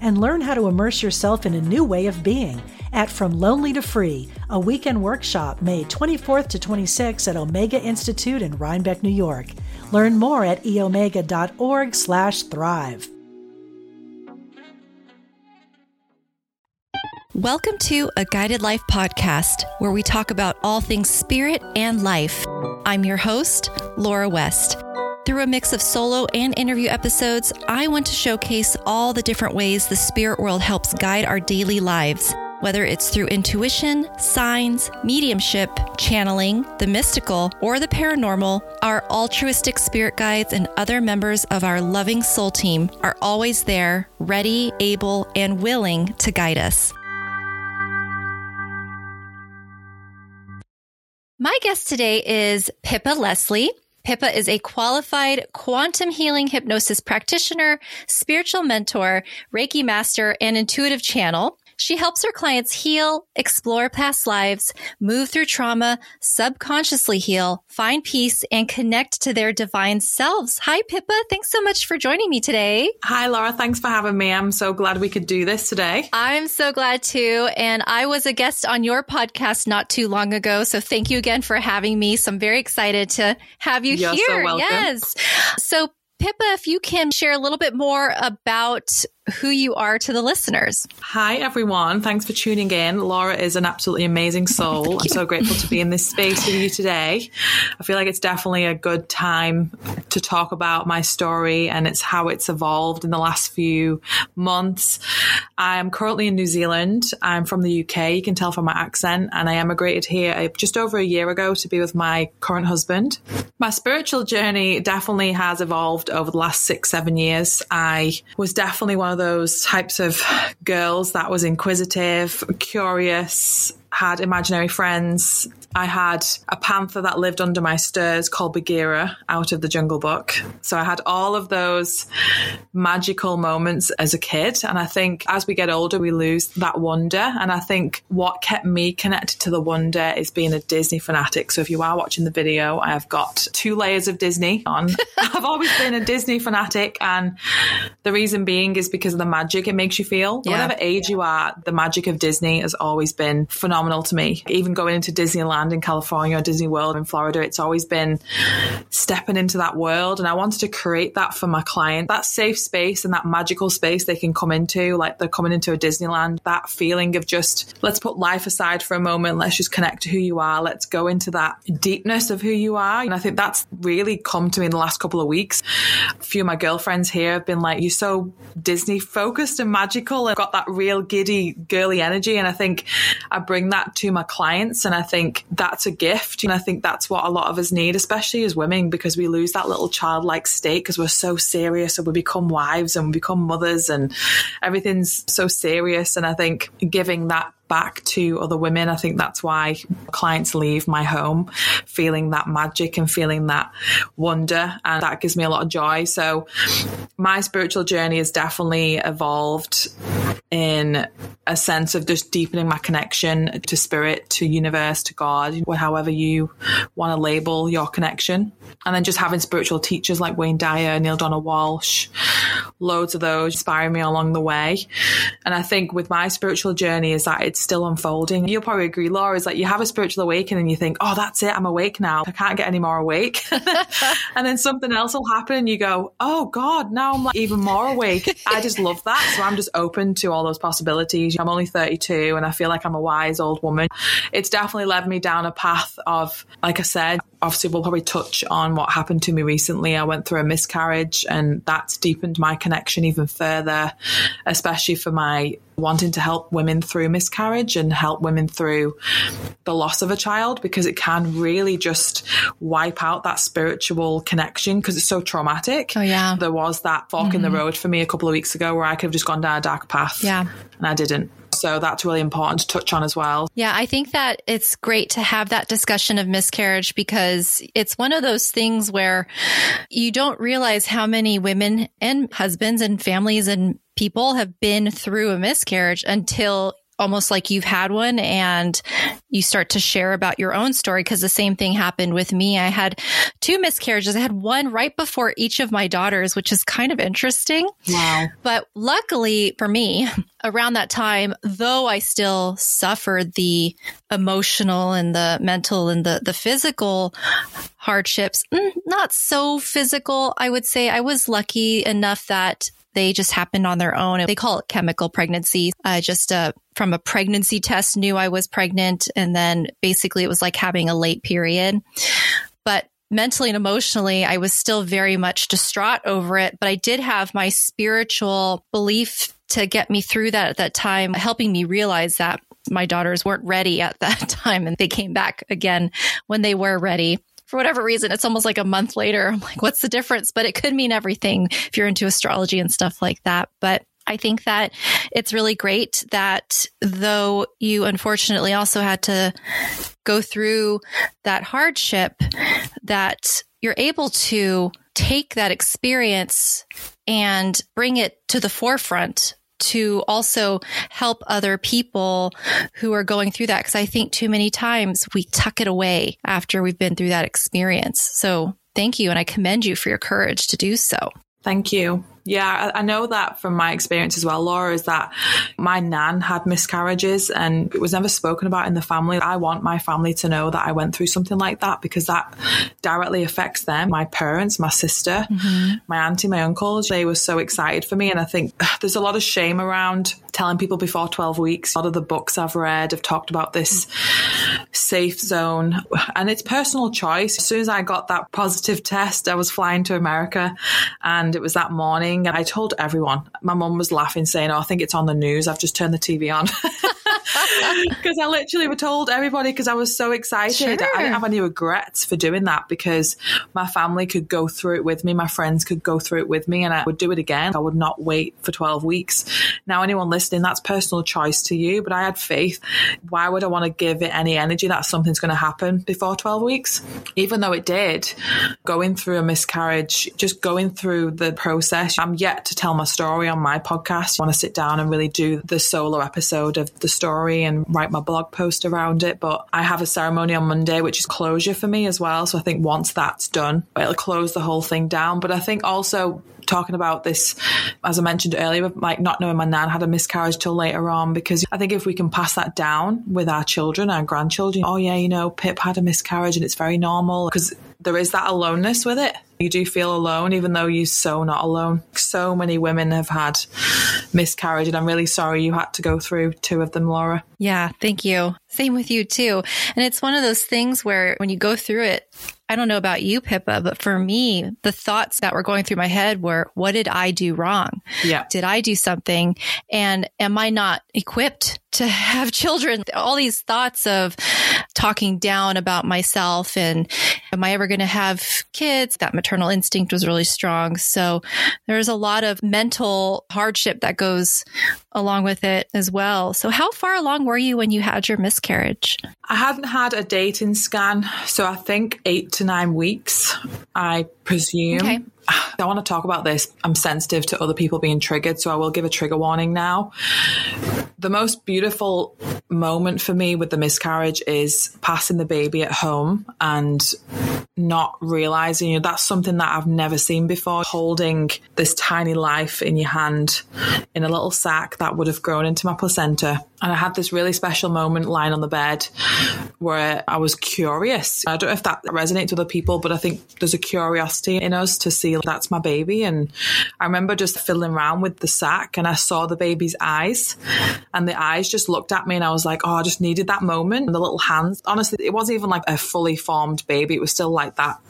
and learn how to immerse yourself in a new way of being at From Lonely to Free, a weekend workshop May 24th to 26th at Omega Institute in Rhinebeck, New York. Learn more at eomega.org slash thrive. Welcome to a Guided Life podcast where we talk about all things spirit and life. I'm your host, Laura West. Through a mix of solo and interview episodes, I want to showcase all the different ways the spirit world helps guide our daily lives whether it's through intuition, signs, mediumship, channeling, the mystical, or the paranormal, our altruistic spirit guides and other members of our loving soul team are always there, ready, able, and willing to guide us. My guest today is Pippa Leslie. Pippa is a qualified quantum healing hypnosis practitioner, spiritual mentor, Reiki master, and intuitive channel. She helps her clients heal, explore past lives, move through trauma, subconsciously heal, find peace, and connect to their divine selves. Hi, Pippa. Thanks so much for joining me today. Hi, Laura. Thanks for having me. I'm so glad we could do this today. I'm so glad too. And I was a guest on your podcast not too long ago. So thank you again for having me. So I'm very excited to have you You're here. So yes. So Pippa, if you can share a little bit more about who you are to the listeners. Hi, everyone. Thanks for tuning in. Laura is an absolutely amazing soul. I'm so grateful to be in this space with you today. I feel like it's definitely a good time to talk about my story and it's how it's evolved in the last few months. I'm currently in New Zealand. I'm from the UK. You can tell from my accent. And I emigrated here uh, just over a year ago to be with my current husband. My spiritual journey definitely has evolved over the last six, seven years. I was definitely one of those types of girls that was inquisitive, curious, had imaginary friends. I had a panther that lived under my stairs called Bagheera out of the Jungle Book. So I had all of those magical moments as a kid. And I think as we get older, we lose that wonder. And I think what kept me connected to the wonder is being a Disney fanatic. So if you are watching the video, I have got two layers of Disney on. I've always been a Disney fanatic. And the reason being is because of the magic it makes you feel. Yeah. Whatever age you are, the magic of Disney has always been phenomenal to me. Even going into Disneyland in California or Disney World in Florida, it's always been stepping into that world. And I wanted to create that for my client, that safe space and that magical space they can come into, like they're coming into a Disneyland, that feeling of just, let's put life aside for a moment. Let's just connect to who you are. Let's go into that deepness of who you are. And I think that's really come to me in the last couple of weeks. A few of my girlfriends here have been like, you're so Disney focused and magical and got that real giddy, girly energy. And I think I bring that to my clients. And I think that's a gift. And I think that's what a lot of us need, especially as women, because we lose that little childlike state because we're so serious and we become wives and we become mothers and everything's so serious. And I think giving that back to other women. I think that's why clients leave my home feeling that magic and feeling that wonder. And that gives me a lot of joy. So my spiritual journey has definitely evolved in a sense of just deepening my connection to spirit, to universe, to God, however you want to label your connection. And then just having spiritual teachers like Wayne Dyer, Neale Donald Walsch, loads of those inspiring me along the way. And I think with my spiritual journey is that it's still unfolding. You'll probably agree, Laura, is like you have a spiritual awakening and you think, oh, that's it. I'm awake now. I can't get any more awake. and then something else will happen and you go, oh God, now I'm like even more awake. I just love that. So I'm just open to all those possibilities. I'm only 32 and I feel like I'm a wise old woman. It's definitely led me down a path of, like I said, obviously we'll probably touch on what happened to me recently. I went through a miscarriage and that's deepened my connection even further, especially for my wanting to help women through miscarriage and help women through the loss of a child because it can really just wipe out that spiritual connection because it's so traumatic. Oh yeah. There was that fork mm-hmm. in the mm-hmm. road for me a couple of weeks ago where I could have just gone down a dark path. Yeah. And I didn't. So that's really important to touch on as well. Yeah, I think that it's great to have that discussion of miscarriage because it's one of those things where you don't realize how many women and husbands and families and people have been through a miscarriage until almost like you've had one and you start to share about your own story because the same thing happened with me. I had two miscarriages. I had one right before each of my daughters, which is kind of interesting. Wow. But luckily for me, around that time, though I still suffered the emotional and the mental and the, the physical hardships, mm, not so physical, I would say I was lucky enough that they just happened on their own. They call it chemical pregnancy. I just uh, from a pregnancy test knew I was pregnant, and then basically it was like having a late period. But mentally and emotionally, I was still very much distraught over it. But I did have my spiritual belief to get me through that at that time, helping me realize that my daughters weren't ready at that time and they came back again when they were ready for whatever reason, it's almost like a month later. I'm like, what's the difference? But it could mean everything if you're into astrology and stuff like that. But I think that it's really great that though you unfortunately also had to go through that hardship, that you're able to take that experience and bring it to the forefront to also help other people who are going through that. Cause I think too many times we tuck it away after we've been through that experience. So thank you. And I commend you for your courage to do so. Thank you. Yeah, I know that from my experience as well, Laura, is that my nan had miscarriages and it was never spoken about in the family. I want my family to know that I went through something like that because that directly affects them. My parents, my sister, mm-hmm. my auntie, my uncles, they were so excited for me. And I think there's a lot of shame around telling people before 12 weeks. A lot of the books I've read have talked about this safe zone and it's personal choice. As soon as I got that positive test, I was flying to America and it was that morning and I told everyone. My mum was laughing, saying, Oh, I think it's on the news. I've just turned the TV on. Because I literally told everybody because I was so excited. Sure. I didn't have any regrets for doing that because my family could go through it with me. My friends could go through it with me and I would do it again. I would not wait for 12 weeks. Now, anyone listening, that's personal choice to you, but I had faith. Why would I want to give it any energy that something's going to happen before 12 weeks? Even though it did, going through a miscarriage, just going through the process, I'm yet to tell my story on my podcast. I want to sit down and really do the solo episode of the story and write my blog post around it. But I have a ceremony on Monday, which is closure for me as well. So I think once that's done, it'll close the whole thing down. But I think also talking about this, as I mentioned earlier, like not knowing my nan had a miscarriage till later on, because I think if we can pass that down with our children, our grandchildren, oh yeah, you know, Pip had a miscarriage and it's very normal because there is that aloneness with it. You do feel alone, even though you're so not alone. So many women have had miscarriage, and I'm really sorry you had to go through two of them, Laura. Yeah, thank you. Same with you, too. And it's one of those things where when you go through it, I don't know about you, Pippa, but for me, the thoughts that were going through my head were, what did I do wrong? Yeah. Did I do something? And am I not equipped to have children? All these thoughts of talking down about myself and am I ever going to have kids? That maternal instinct was really strong. So there's a lot of mental hardship that goes along with it as well. So how far along were you when you had your miscarriage? I hadn't had a dating scan. So I think eight to nine weeks, I presume. Okay. I want to talk about this. I'm sensitive to other people being triggered, so I will give a trigger warning now. The most beautiful moment for me with the miscarriage is passing the baby at home and not realizing you know, that's something that I've never seen before. Holding this tiny life in your hand in a little sack that would have grown into my placenta. And I had this really special moment lying on the bed where I was curious. I don't know if that resonates with other people, but I think there's a curiosity in us to see that's my baby. And I remember just fiddling around with the sack and I saw the baby's eyes and the eyes just looked at me and I was like, oh, I just needed that moment. And the little hands, honestly, it wasn't even like a fully formed baby. It was still like that.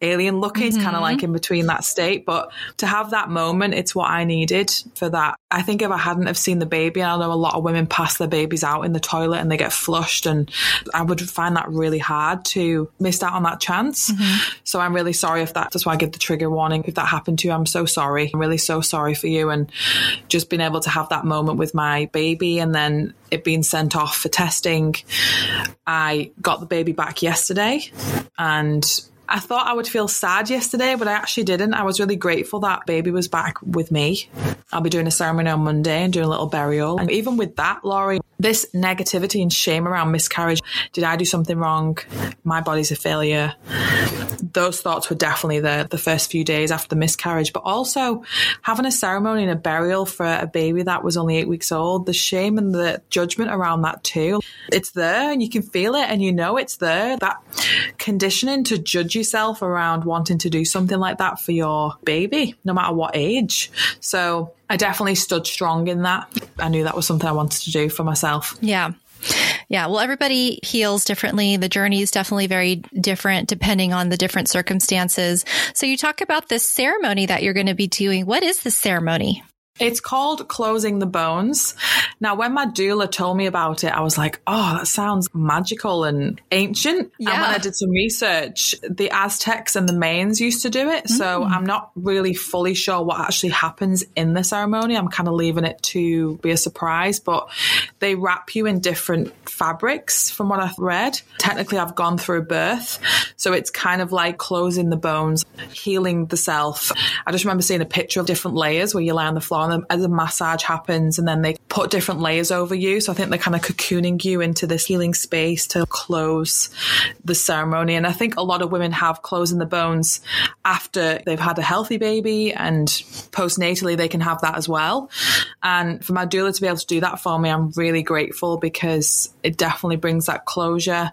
Alien looking. Mm-hmm. It's kind of like in between that state. But to have that moment, it's what I needed for that. I think if I hadn't have seen the baby, and I know a lot of women pass their babies out in the toilet and they get flushed, and I would find that really hard to miss out on that chance. Mm-hmm. So I'm really sorry if that. That's why I give the trigger warning. If that happened to you, I'm so sorry. I'm really so sorry for you, and just being able to have that moment with my baby, and then it being sent off for testing. I got the baby back yesterday and I thought I would feel sad yesterday, but I actually didn't. I was really grateful that baby was back with me. I'll be doing a ceremony on Monday and doing a little burial. And even with that, Laurie, this negativity and shame around miscarriage did I do something wrong? My body's a failure. Those thoughts were definitely there the first few days after the miscarriage, but also having a ceremony and a burial for a baby that was only eight weeks old, the shame and the judgment around that too. It's there and you can feel it and you know it's there. That conditioning to judge yourself around wanting to do something like that for your baby, no matter what age. So I definitely stood strong in that. I knew that was something I wanted to do for myself. Yeah. Yeah. Well, everybody heals differently. The journey is definitely very different depending on the different circumstances. So you talk about this ceremony that you're going to be doing. What is this ceremony? It's called Closing the Bones. Now, when my doula told me about it, I was like, oh, that sounds magical and ancient. Yeah. And when I did some research, the Aztecs and the Mayans used to do it. Mm. So I'm not really fully sure what actually happens in the ceremony. I'm kind of leaving it to be a surprise, but they wrap you in different fabrics from what I've read. Technically, I've gone through birth. So it's kind of like closing the bones, healing the self. I just remember seeing a picture of different layers where you lie on the floor on as a massage happens and then they put different layers over you. So I think they're kind of cocooning you into this healing space to close the ceremony. And I think a lot of women have closing the bones after they've had a healthy baby and postnatally they can have that as well. And for my doula to be able to do that for me, I'm really grateful because it definitely brings that closure.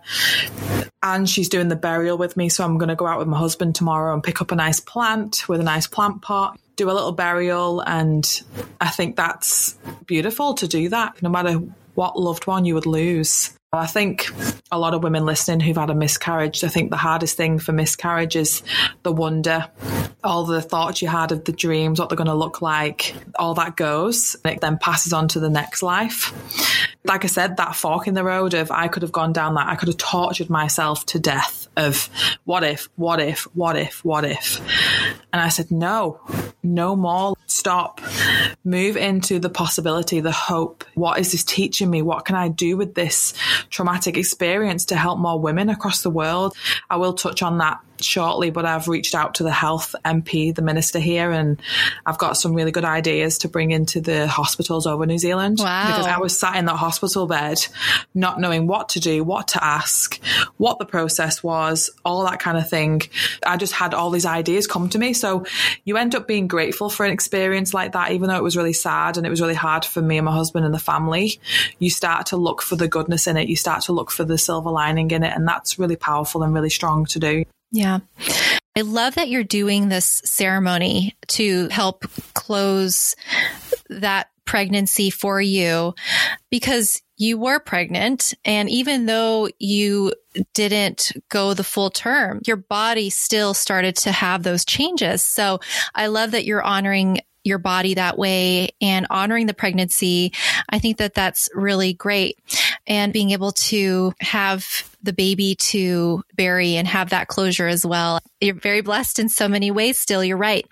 And she's doing the burial with me. So I'm going to go out with my husband tomorrow and pick up a nice plant with a nice plant pot do a little burial. And I think that's beautiful to do that, no matter what loved one you would lose. I think a lot of women listening who've had a miscarriage, I think the hardest thing for miscarriage is the wonder, all the thoughts you had of the dreams, what they're going to look like, all that goes. And it then passes on to the next life. Like I said, that fork in the road of I could have gone down that, I could have tortured myself to death of what if, what if, what if, what if. And I said, no, no more. Stop. Move into the possibility, the hope. What is this teaching me? What can I do with this traumatic experience to help more women across the world? I will touch on that shortly, but I've reached out to the health MP, the minister here, and I've got some really good ideas to bring into the hospitals over New Zealand. Wow. Because I was sat in that hospital bed, not knowing what to do, what to ask, what the process was, all that kind of thing. I just had all these ideas come to me. So you end up being grateful for an experience like that, even though it was really sad and it was really hard for me and my husband and the family. You start to look for the goodness in it. You start to look for the silver lining in it. And that's really powerful and really strong to do. Yeah. I love that you're doing this ceremony to help close that pregnancy for you because you were pregnant. And even though you didn't go the full term, your body still started to have those changes. So I love that you're honoring your body that way and honoring the pregnancy. I think that that's really great. And being able to have the baby to bury and have that closure as well. You're very blessed in so many ways still. You're right.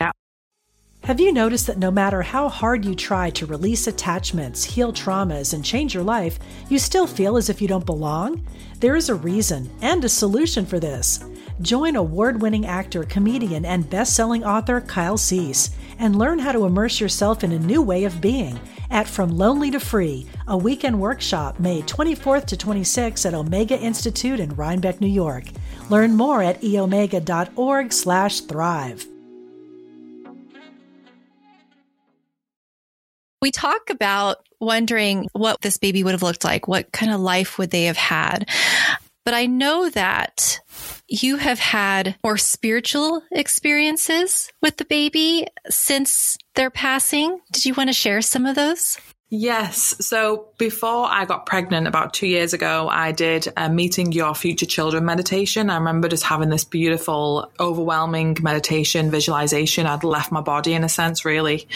Have you noticed that no matter how hard you try to release attachments, heal traumas, and change your life, you still feel as if you don't belong? There is a reason and a solution for this. Join award winning actor, comedian, and best selling author Kyle Cease and learn how to immerse yourself in a new way of being at From Lonely to Free, a weekend workshop May 24th to 26th at Omega Institute in Rhinebeck, New York. Learn more at eomega.org slash thrive. We talk about wondering what this baby would have looked like. What kind of life would they have had? But I know that you have had more spiritual experiences with the baby since their passing. Did you want to share some of those? Yes. So before I got pregnant about two years ago, I did a meeting your future children meditation. I remember just having this beautiful, overwhelming meditation visualization. I'd left my body in a sense, really.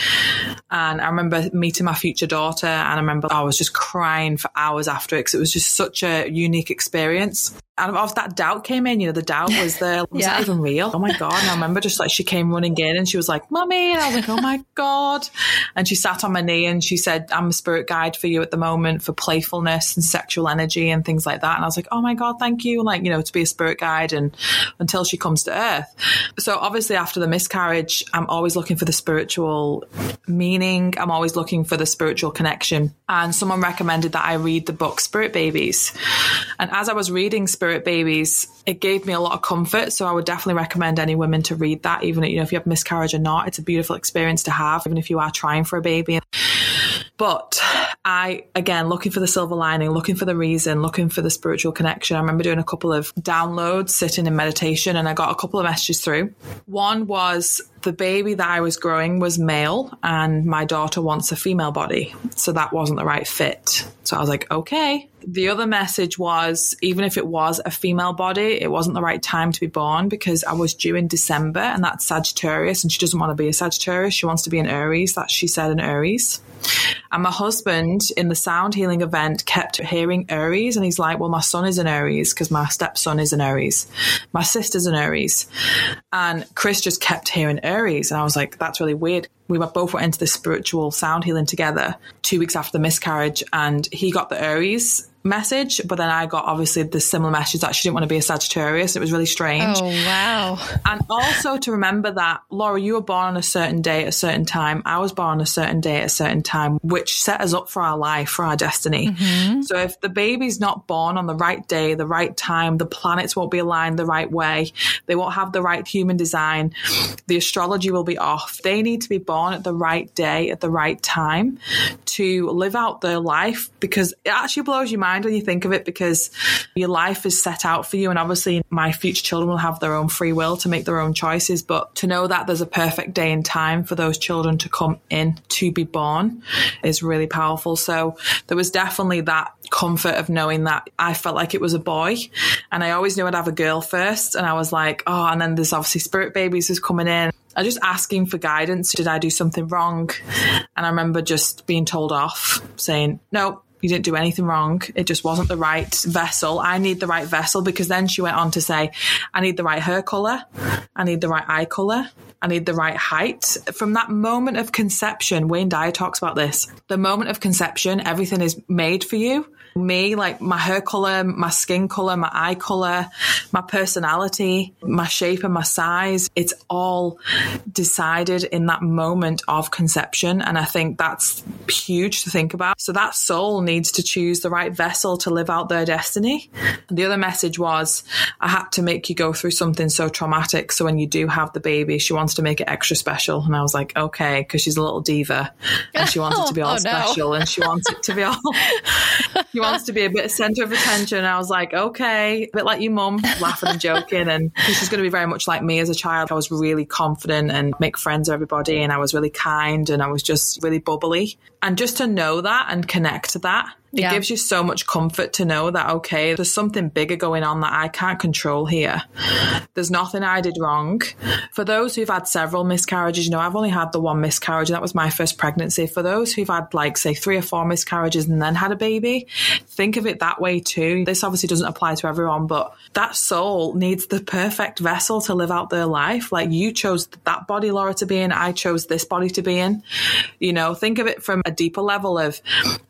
And I remember meeting my future daughter and I remember I was just crying for hours after it because it was just such a unique experience and of that doubt came in, you know, the doubt was there. Was yeah. that even real? Oh my God. And I remember just like she came running in and she was like, Mummy. And I was like, oh my God. And she sat on my knee and she said, I'm a spirit guide for you at the moment for playfulness and sexual energy and things like that. And I was like, oh my God, thank you. Like, you know, to be a spirit guide and until she comes to earth. So obviously after the miscarriage, I'm always looking for the spiritual meaning. I'm always looking for the spiritual connection. And someone recommended that I read the book Spirit Babies. And as I was reading Spirit Spirit Babies, it gave me a lot of comfort. So I would definitely recommend any women to read that, even you know if you have miscarriage or not. It's a beautiful experience to have, even if you are trying for a baby. But I, again, looking for the silver lining, looking for the reason, looking for the spiritual connection. I remember doing a couple of downloads, sitting in meditation, and I got a couple of messages through. One was the baby that I was growing was male, and my daughter wants a female body. So that wasn't the right fit. So I was like, okay. The other message was even if it was a female body, it wasn't the right time to be born because I was due in December, and that's Sagittarius, and she doesn't want to be a Sagittarius. She wants to be an Aries. That she said an Aries. And my husband in the sound healing event kept hearing Aries, and he's like, Well, my son is an Aries because my stepson is an Aries. My sister's an Aries. And Chris just kept hearing Aries. And I was like, That's really weird. We both went into the spiritual sound healing together two weeks after the miscarriage, and he got the Aries message, but then I got obviously the similar message that she didn't want to be a Sagittarius. It was really strange. Oh, wow. And also to remember that, Laura, you were born on a certain day at a certain time. I was born on a certain day at a certain time, which set us up for our life, for our destiny. Mm-hmm. So if the baby's not born on the right day, the right time, the planets won't be aligned the right way, they won't have the right human design, the astrology will be off. They need to be born at the right day, at the right time to live out their life because it actually blows your mind when you think of it because your life is set out for you. And obviously, my future children will have their own free will to make their own choices. But to know that there's a perfect day and time for those children to come in to be born is really powerful. So there was definitely that comfort of knowing that I felt like it was a boy. And I always knew I'd have a girl first. And I was like, oh, and then there's obviously spirit babies is coming in. I was just asking for guidance. Did I do something wrong? And I remember just being told off, saying, no, you didn't do anything wrong. It just wasn't the right vessel. I need the right vessel because then she went on to say, I need the right hair color. I need the right eye color. I need the right height. From that moment of conception, Wayne Dyer talks about this. The moment of conception, everything is made for you me, like my hair color, my skin color, my eye color, my personality, my shape and my size. It's all decided in that moment of conception. And I think that's huge to think about. So that soul needs to choose the right vessel to live out their destiny. And the other message was, I had to make you go through something so traumatic. So when you do have the baby, she wants to make it extra special. And I was like, okay, because she's a little diva and she wants it to be oh, all oh, special no. and she wants it to be all, she wants to be a bit of center of attention. I was like, okay, a bit like your mum, laughing and joking. And she's going to be very much like me as a child. I was really confident and make friends with everybody. And I was really kind and I was just really bubbly. And just to know that and connect to that it yeah. gives you so much comfort to know that, okay, there's something bigger going on that I can't control here. There's nothing I did wrong. For those who've had several miscarriages, you know, I've only had the one miscarriage, and that was my first pregnancy. For those who've had, like, say, three or four miscarriages and then had a baby, think of it that way too. This obviously doesn't apply to everyone, but that soul needs the perfect vessel to live out their life. Like, you chose that body, Laura, to be in, I chose this body to be in. You know, think of it from a deeper level of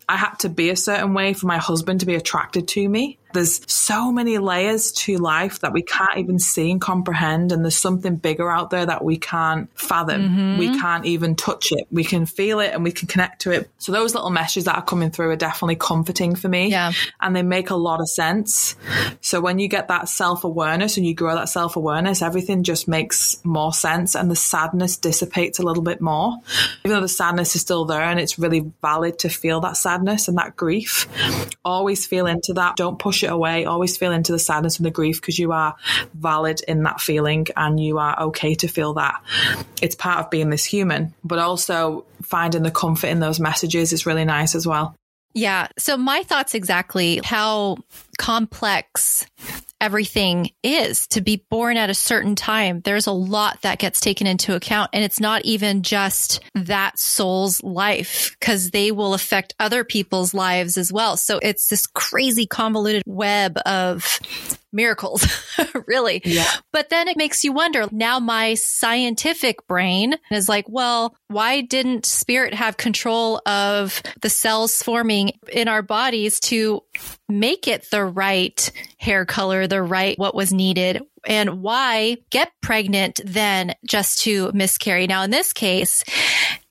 I had to be a certain way for my husband to be attracted to me. There's so many layers to life that we can't even see and comprehend. And there's something bigger out there that we can't fathom. Mm-hmm. We can't even touch it. We can feel it and we can connect to it. So those little messages that are coming through are definitely comforting for me. Yeah. And they make a lot of sense. So when you get that self awareness and you grow that self awareness, everything just makes more sense and the sadness dissipates a little bit more. Even though the sadness is still there and it's really valid to feel that sadness and that grief, always feel into that. Don't push it away. Always feel into the sadness and the grief because you are valid in that feeling and you are okay to feel that. It's part of being this human, but also finding the comfort in those messages is really nice as well. Yeah. So my thoughts exactly how complex everything is to be born at a certain time. There's a lot that gets taken into account. And it's not even just that soul's life because they will affect other people's lives as well. So it's this crazy convoluted web of miracles, really. Yeah. But then it makes you wonder now my scientific brain is like, well, why didn't spirit have control of the cells forming in our bodies to make it the right hair color, the right what was needed? And why get pregnant then just to miscarry? Now, in this case,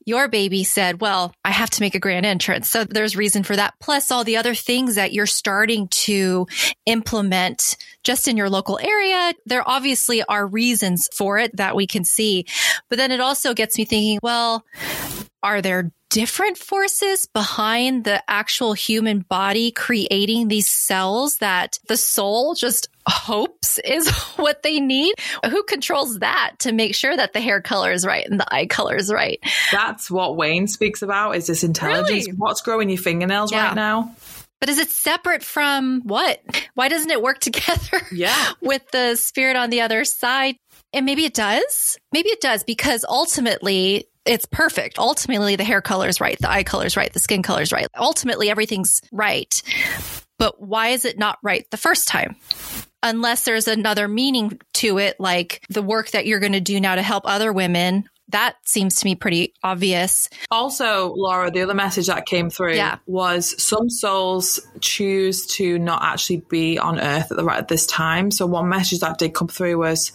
your baby said, well, I have to make a grand entrance. So there's reason for that. Plus all the other things that you're starting to implement just in your local area. There obviously are reasons for it that we can see. But then it also gets me thinking, well, are there different forces behind the actual human body creating these cells that the soul just hopes is what they need? Who controls that to make sure that the hair color is right and the eye color is right? That's what Wayne speaks about is this intelligence. Really? What's growing your fingernails Yeah. right now? But is it separate from what? Why doesn't it work together? Yeah. with the spirit on the other side. And maybe it does. Maybe it does because ultimately it's perfect. Ultimately, the hair color is right. The eye color is right. The skin color is right. Ultimately, everything's right. But why is it not right the first time? Unless there's another meaning to it, like the work that you're going to do now to help other women. That seems to me pretty obvious. Also, Laura, the other message that came through Yeah. was some souls choose to not actually be on Earth at the right at this time. So one message that did come through was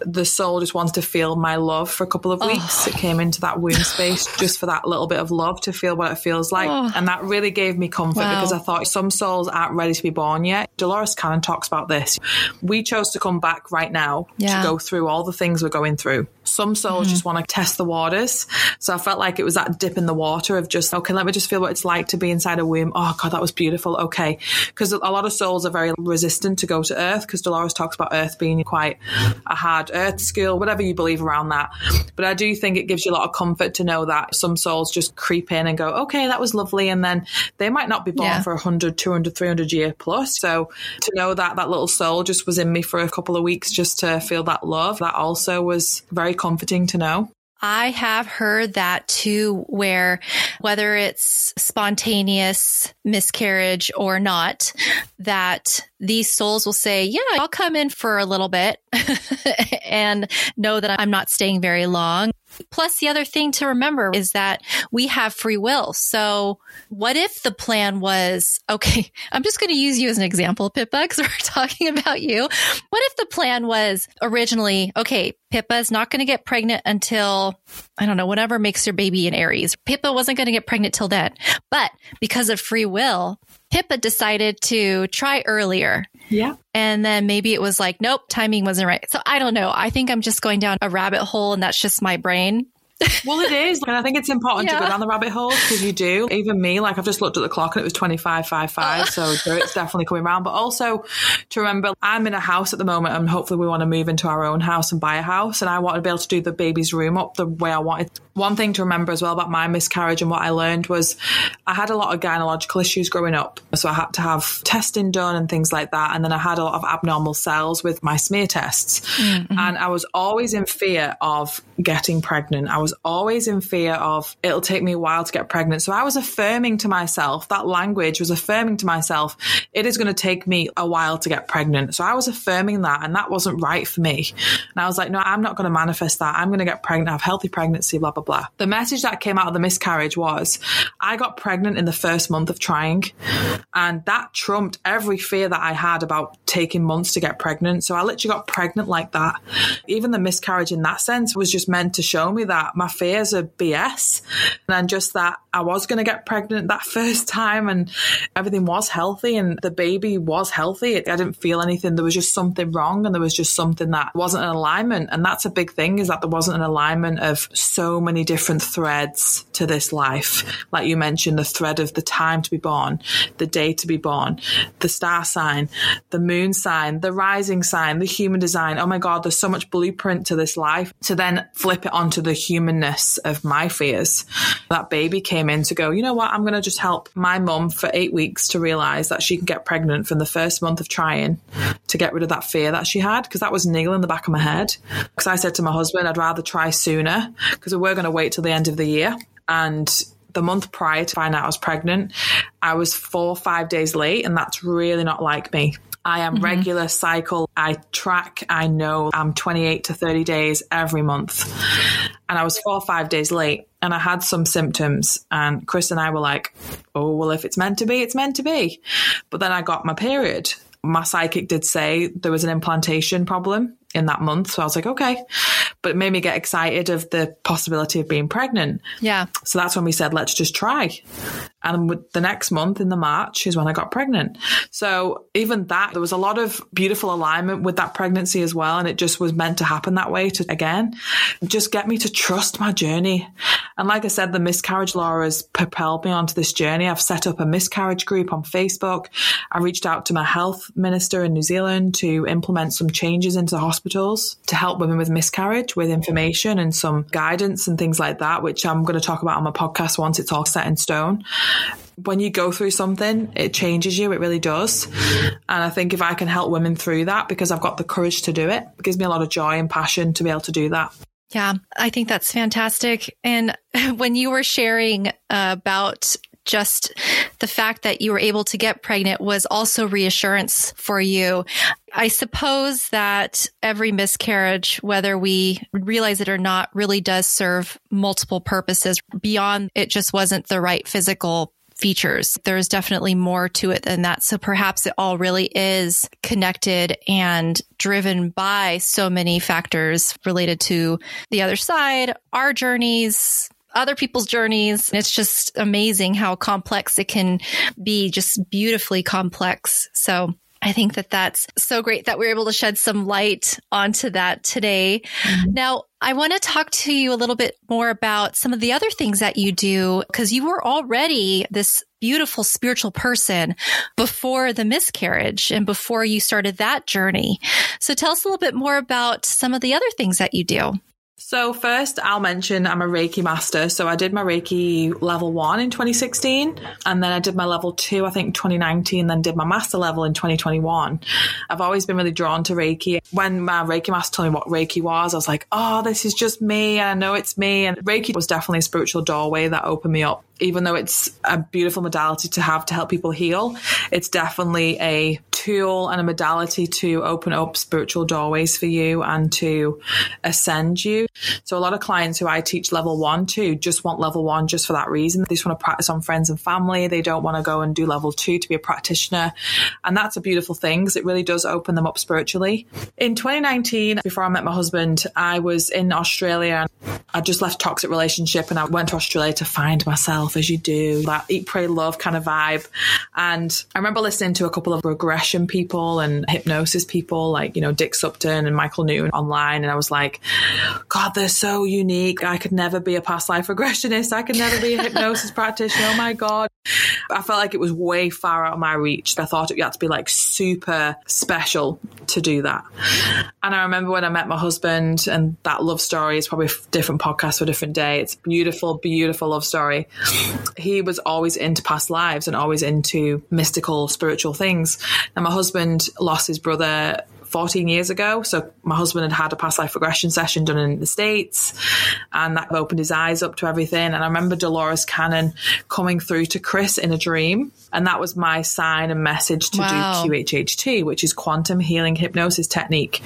the soul just wants to feel my love for a couple of weeks. It came into that womb space just for that little bit of love to feel what it feels like, Oh. and that really gave me comfort Wow. because I thought some souls aren't ready to be born yet. Dolores Cannon talks about this. We chose to come back right now Yeah. to go through all the things we're going through. Some souls just mm-hmm. want to test the waters. So I felt like it was that dip in the water of just, okay, let me just feel what it's like to be inside a womb. Oh, God, that was beautiful. Okay. Because a lot of souls are very resistant to go to Earth because Dolores talks about Earth being quite a hard Earth school, whatever you believe around that. But I do think it gives you a lot of comfort to know that some souls just creep in and go, okay, that was lovely. And then they might not be born Yeah. for 100, 200, 300 year plus. So to know that that little soul just was in me for a couple of weeks just to feel that love, that also was very comforting to know. I have heard that too, where whether it's spontaneous miscarriage or not, that these souls will say, Yeah, I'll come in for a little bit and know that I'm not staying very long. Plus, the other thing to remember is that we have free will. So, what if the plan was okay? I'm just going to use you as an example, Pippa, because we're talking about you. What if the plan was originally okay? Pippa is not going to get pregnant until I don't know, whatever makes your baby an Aries. Pippa wasn't going to get pregnant till then, but because of free will, Pippa decided to try earlier. Yeah. And then maybe it was like, nope, timing wasn't right. So I don't know. I think I'm just going down a rabbit hole and that's just my brain. Well, it is. And I think it's important to go down the rabbit hole because you do. Even me, like I've just looked at the clock and it was 25, 5, 5. So oh. it's definitely coming around. But also to remember, I'm in a house at the moment and hopefully we want to move into our own house and buy a house. And I want to be able to do the baby's room up the way I wanted. One thing to remember as well about my miscarriage and what I learned was I had a lot of gynecological issues growing up. So I had to have testing done and things like that. And then I had a lot of abnormal cells with my smear tests. Mm-hmm. And I was always in fear of getting pregnant. I was always in fear of it'll take me a while to get pregnant. So I was affirming to myself, that language was affirming to myself, it is going to take me a while to get pregnant. So I was affirming that and that wasn't right for me. And I was like, no, I'm not going to manifest that. I'm going to get pregnant, have healthy pregnancy, blah, blah, blah. The message that came out of the miscarriage was I got pregnant in the first month of trying and that trumped every fear that I had about taking months to get pregnant. So I literally got pregnant like that. Even the miscarriage in that sense was just meant to show me that my fears are BS. And just that I was going to get pregnant that first time and everything was healthy and the baby was healthy. I didn't feel anything. There was just something wrong and there was just something that wasn't in alignment. And that's a big thing is that there wasn't an alignment of so many different threads to this life. Like you mentioned, the thread of the time to be born, the day to be born, the star sign, the moon sign, the rising sign, the human design. Oh my God, there's so much blueprint to this life to then flip it onto the humanness of my fears. That baby came in to go, you know what? I'm going to just help my mum for eight weeks to realize that she can get pregnant from the first month of trying to get rid of that fear that she had. Cause that was niggling in the back of my head. Cause I said to my husband, I'd rather try sooner because we were going to wait till the end of the year. And the month prior to find out I was pregnant, I was four or five days late, and that's really not like me. I am mm-hmm. regular cycle. I track. I know I'm 28 to 30 days every month. And I was four or five days late and I had some symptoms. And Chris and I were like, oh, well, if it's meant to be, it's meant to be. But then I got my period. My psychic did say there was an implantation problem in that month. So I was like, okay. But it made me get excited of the possibility of being pregnant. Yeah. So that's when we said, let's just try. And the next month in the March is when I got pregnant. So even that, there was a lot of beautiful alignment with that pregnancy as well. And it just was meant to happen that way to, again, just get me to trust my journey. And like I said, the miscarriage law has propelled me onto this journey. I've set up a miscarriage group on Facebook. I reached out to my health minister in New Zealand to implement some changes into the hospitals to help women with miscarriage with information and some guidance and things like that, which I'm going to talk about on my podcast once it's all set in stone when you go through something, it changes you. It really does. And I think if I can help women through that because I've got the courage to do it, it gives me a lot of joy and passion to be able to do that. Yeah, I think that's fantastic. And when you were sharing about just the fact that you were able to get pregnant was also reassurance for you. I suppose that every miscarriage, whether we realize it or not, really does serve multiple purposes beyond it just wasn't the right physical features. There's definitely more to it than that. So perhaps it all really is connected and driven by so many factors related to the other side, our journeys, other people's journeys. It's just amazing how complex it can be, just beautifully complex. So I think that that's so great that we are able to shed some light onto that today. Mm-hmm. Now, I want to talk to you a little bit more about some of the other things that you do because you were already this beautiful spiritual person before the miscarriage and before you started that journey. So tell us a little bit more about some of the other things that you do. So, first, I'll mention I'm a Reiki master. So, I did my Reiki level one in 2016, and then I did my level two, I think 2019, then did my master level in 2021. I've always been really drawn to Reiki. When my Reiki master told me what Reiki was, I was like, oh, this is just me. I know it's me. And Reiki was definitely a spiritual doorway that opened me up even though it's a beautiful modality to have to help people heal, it's definitely a tool and a modality to open up spiritual doorways for you and to ascend you. So a lot of clients who I teach level one to just want level one just for that reason. They just want to practice on friends and family. They don't want to go and do level two to be a practitioner. And that's a beautiful thing because it really does open them up spiritually. In 2019, before I met my husband, I was in Australia. I just left a toxic relationship and I went to Australia to find myself yourself as you do, that eat, pray, love kind of vibe. And I remember listening to a couple of regression people and hypnosis people like, you know, Dick Sutphen and Michael Newton online. And I was like, God, they're so unique. I could never be a past life regressionist. I could never be a hypnosis practitioner. Oh my God. I felt like it was way far out of my reach. I thought it had to be like super special to do that. And I remember when I met my husband, and that love story is probably a different podcast for a different day. It's beautiful, beautiful love story. He was always into past lives and always into mystical, spiritual things. And my husband lost his brother 14 years ago. So my husband had had a past life regression session done in the States and that opened his eyes up to everything. And I remember Dolores Cannon coming through to Chris in a dream And that was my sign and message to Wow. do QHHT, which is quantum healing hypnosis technique.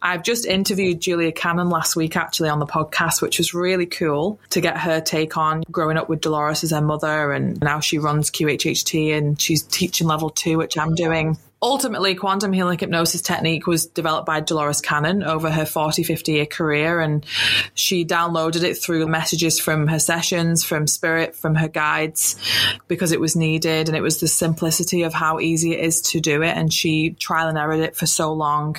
I've just interviewed Julia Cannon last week actually on the podcast, which was really cool to get her take on growing up with Dolores as her mother. And now she runs QHHT and she's teaching level two, which I'm doing. Ultimately, quantum healing hypnosis technique was developed by Dolores Cannon over her 40, 50 year career. And she downloaded it through messages from her sessions, from spirit, from her guides, because it was needed. And it was the simplicity of how easy it is to do it. And she trial and errored it for so long.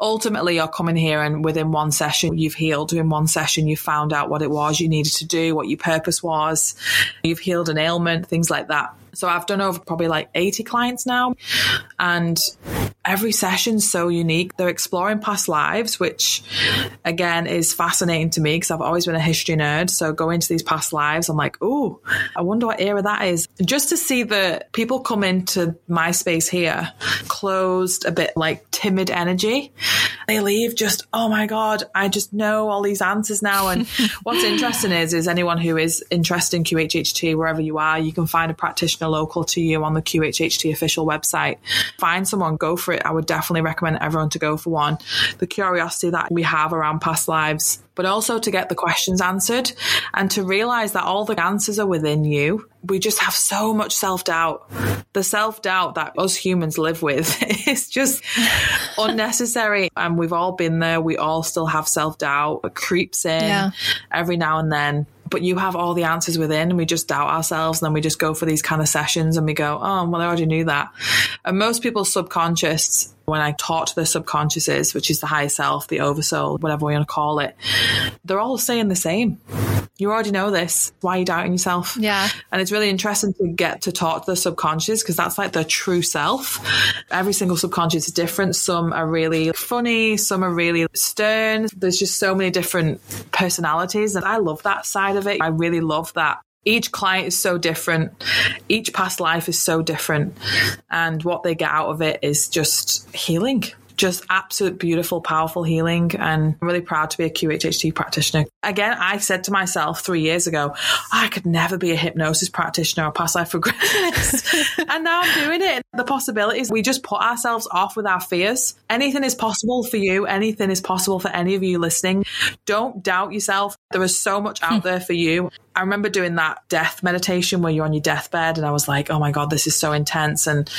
Ultimately, you're coming here and within one session, you've healed. In one session, you found out what it was you needed to do, what your purpose was. You've healed an ailment, things like that. So I've done over probably like 80 clients now and every session's so unique. They're exploring past lives, which again is fascinating to me because I've always been a history nerd. So going into these past lives, I'm like, oh, I wonder what era that is. Just to see the people come into my space here, closed, a bit like timid energy. They leave just, oh my God, I just know all these answers now. And what's interesting is, is anyone who is interested in QHHT, wherever you are, you can find a practitioner local to you on the QHHT official website. Find someone, go for it. I would definitely recommend everyone to go for one. The curiosity that we have around past lives, but also to get the questions answered and to realize that all the answers are within you. We just have so much self doubt. The self doubt that us humans live with is just unnecessary. And we've all been there. We all still have self doubt. It creeps in Yeah. every now and then. But you have all the answers within, and we just doubt ourselves. And then we just go for these kind of sessions and we go, oh, well, I already knew that. And most people's subconscious, when I talk to the subconsciouses, which is the higher self, the oversoul, whatever we want to call it, they're all saying the same. You already know this. Why are you doubting yourself? Yeah. And it's really interesting to get to talk to the subconscious because that's like the true self. Every single subconscious is different. Some are really funny, some are really stern. There's just so many different personalities. And I love that side of it. I really love that. Each client is so different. Each past life is so different. And what they get out of it is just healing just absolute beautiful, powerful healing. And I'm really proud to be a QHHT practitioner. Again, I said to myself three years ago, I could never be a hypnosis practitioner or past life regressionist. and now I'm doing it. The possibilities, we just put ourselves off with our fears. Anything is possible for you. Anything is possible for any of you listening. Don't doubt yourself. There is so much out there for you. I remember doing that death meditation where you're on your deathbed, and I was like, oh my God, this is so intense. And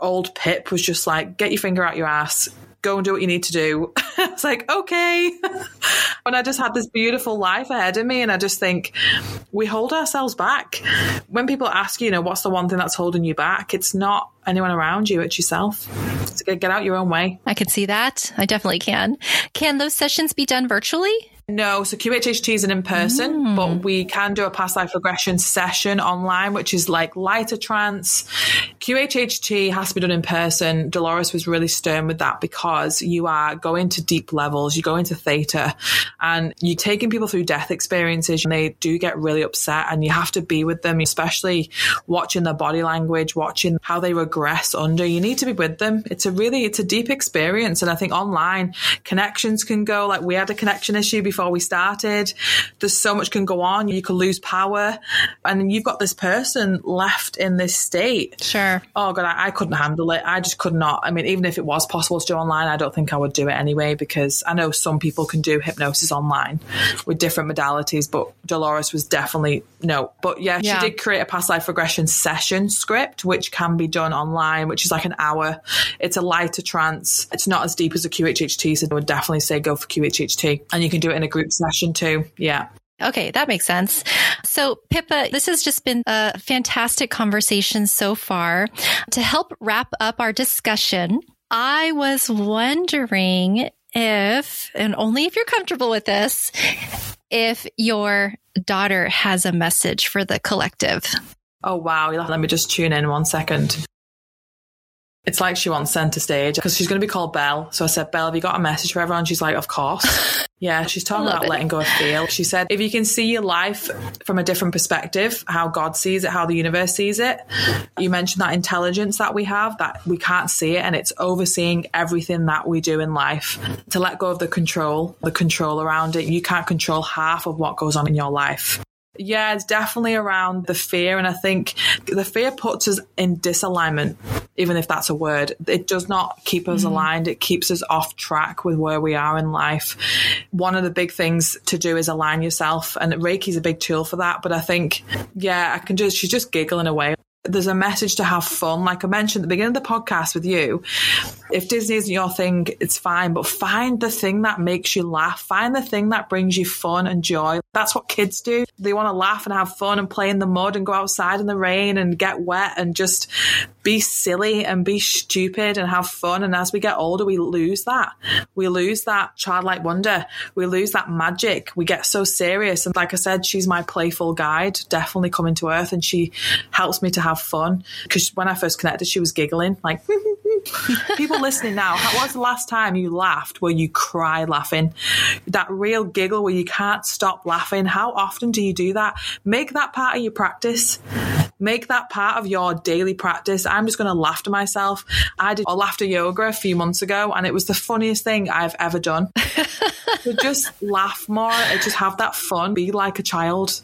old Pip was just like, get your finger out your ass, go and do what you need to do. I was like, okay. and I just had this beautiful life ahead of me. And I just think we hold ourselves back. When people ask you, you know, what's the one thing that's holding you back? It's not anyone around you, it's yourself. So get get out your own way. I can see that. I definitely can. Can those sessions be done virtually? No, so QHHT is an in person, but hmm. we can do a past life regression session online, which is like lighter trance. QHHT has to be done in person. Dolores was really stern with that because you are going to deep levels, you go into theta, and you're taking people through death experiences, and they do get really upset, and you have to be with them, especially watching their body language, watching how they regress under. You need to be with them. It's a really, it's a deep experience, and I think online connections can go like we had a connection issue before we started. There's so much can go on. You can lose power, and you've got this person left in this state. Sure. Oh god, I, I couldn't handle it. I just could not. I mean, even if it was possible to do online, I don't think I would do it anyway because I know some people can do hypnosis online with different modalities, but Dolores was definitely no. But yeah, Yeah. she did create a past life regression session script, which can be done online, which is like an hour. It's a lighter trance. It's not as deep as a QHHT, so I would definitely say go for QHHT, and you can do it in a group session too. Yeah. Okay, that makes sense. So, Pippa, this has just been a fantastic conversation so far. To help wrap up our discussion, I was wondering if, and only if you're comfortable with this, if your daughter has a message for the collective. Oh wow! Let me just tune in one second. It's like she wants centre stage because she's going to be called Belle. So I said, Belle, have you got a message for everyone? She's like, of course. Yeah, she's talking about it. letting go of feel. She said, if you can see your life from a different perspective, how God sees it, how the universe sees it. You mentioned that intelligence that we have, that we can't see it, and it's overseeing everything that we do in life. To let go of the control, the control around it. You can't control half of what goes on in your life Yeah, it's definitely around the fear. And I think the fear puts us in disalignment, even if that's a word. It does not keep us mm. aligned, it keeps us off track with where we are in life. One of the big things to do is align yourself. And Reiki is a big tool for that. But I think, yeah, I can just, she's just giggling away there's a message to have fun. Like I mentioned at the beginning of the podcast with you, if Disney isn't your thing, it's fine, but find the thing that makes you laugh. Find the thing that brings you fun and joy. That's what kids do. They want to laugh and have fun and play in the mud and go outside in the rain and get wet and just be silly and be stupid and have fun. And as we get older, we lose that. We lose that childlike wonder. We lose that magic. We get so serious. And like I said, she's my playful guide, definitely coming to earth. And she helps me to have have fun. Because when I first connected, she was giggling like. People listening now, what's the last time you laughed where you cry laughing? That real giggle where you can't stop laughing. How often do you do that? Make that part of your practice. Make that part of your daily practice. I'm just going to laugh to myself. I did a laughter yoga a few months ago and it was the funniest thing I've ever done. so just laugh more, just have that fun, be like a child.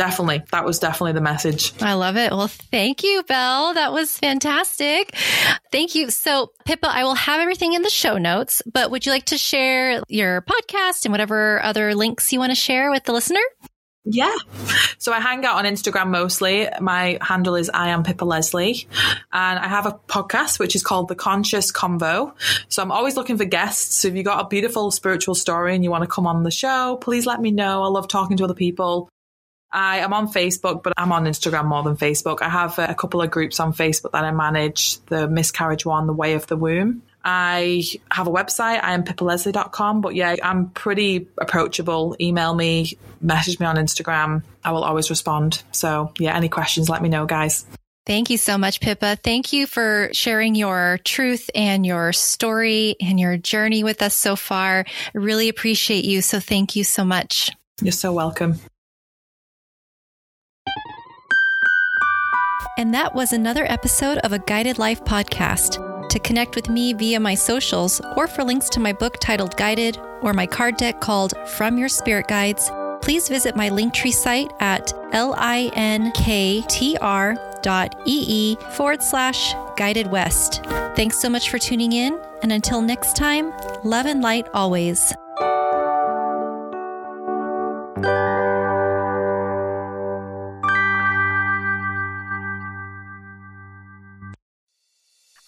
Definitely. That was definitely the message. I love it. Well, thank you, Belle. That was fantastic. Thank you. So, Pippa, I will have everything in the show notes, but would you like to share your podcast and whatever other links you want to share with the listener? Yeah. So I hang out on Instagram mostly. My handle is I am Pippa Leslie. And I have a podcast which is called The Conscious Convo. So I'm always looking for guests. So if you've got a beautiful spiritual story and you want to come on the show, please let me know. I love talking to other people. I am on Facebook, but I'm on Instagram more than Facebook. I have uh, a couple of groups on Facebook that I manage the miscarriage one, the way of the womb. I have a website, I am pippaleslie.com, but yeah, I'm pretty approachable. Email me, message me on Instagram. I will always respond. So yeah, any questions, let me know, guys. Thank you so much, Pippa. Thank you for sharing your truth and your story and your journey with us so far. I really appreciate you. So thank you so much. You're so welcome. And that was another episode of a Guided Life podcast. To connect with me via my socials or for links to my book titled Guided or my card deck called From Your Spirit Guides, please visit my Linktree site at linktr.ee forward slash guided west. Thanks so much for tuning in, and until next time, love and light always.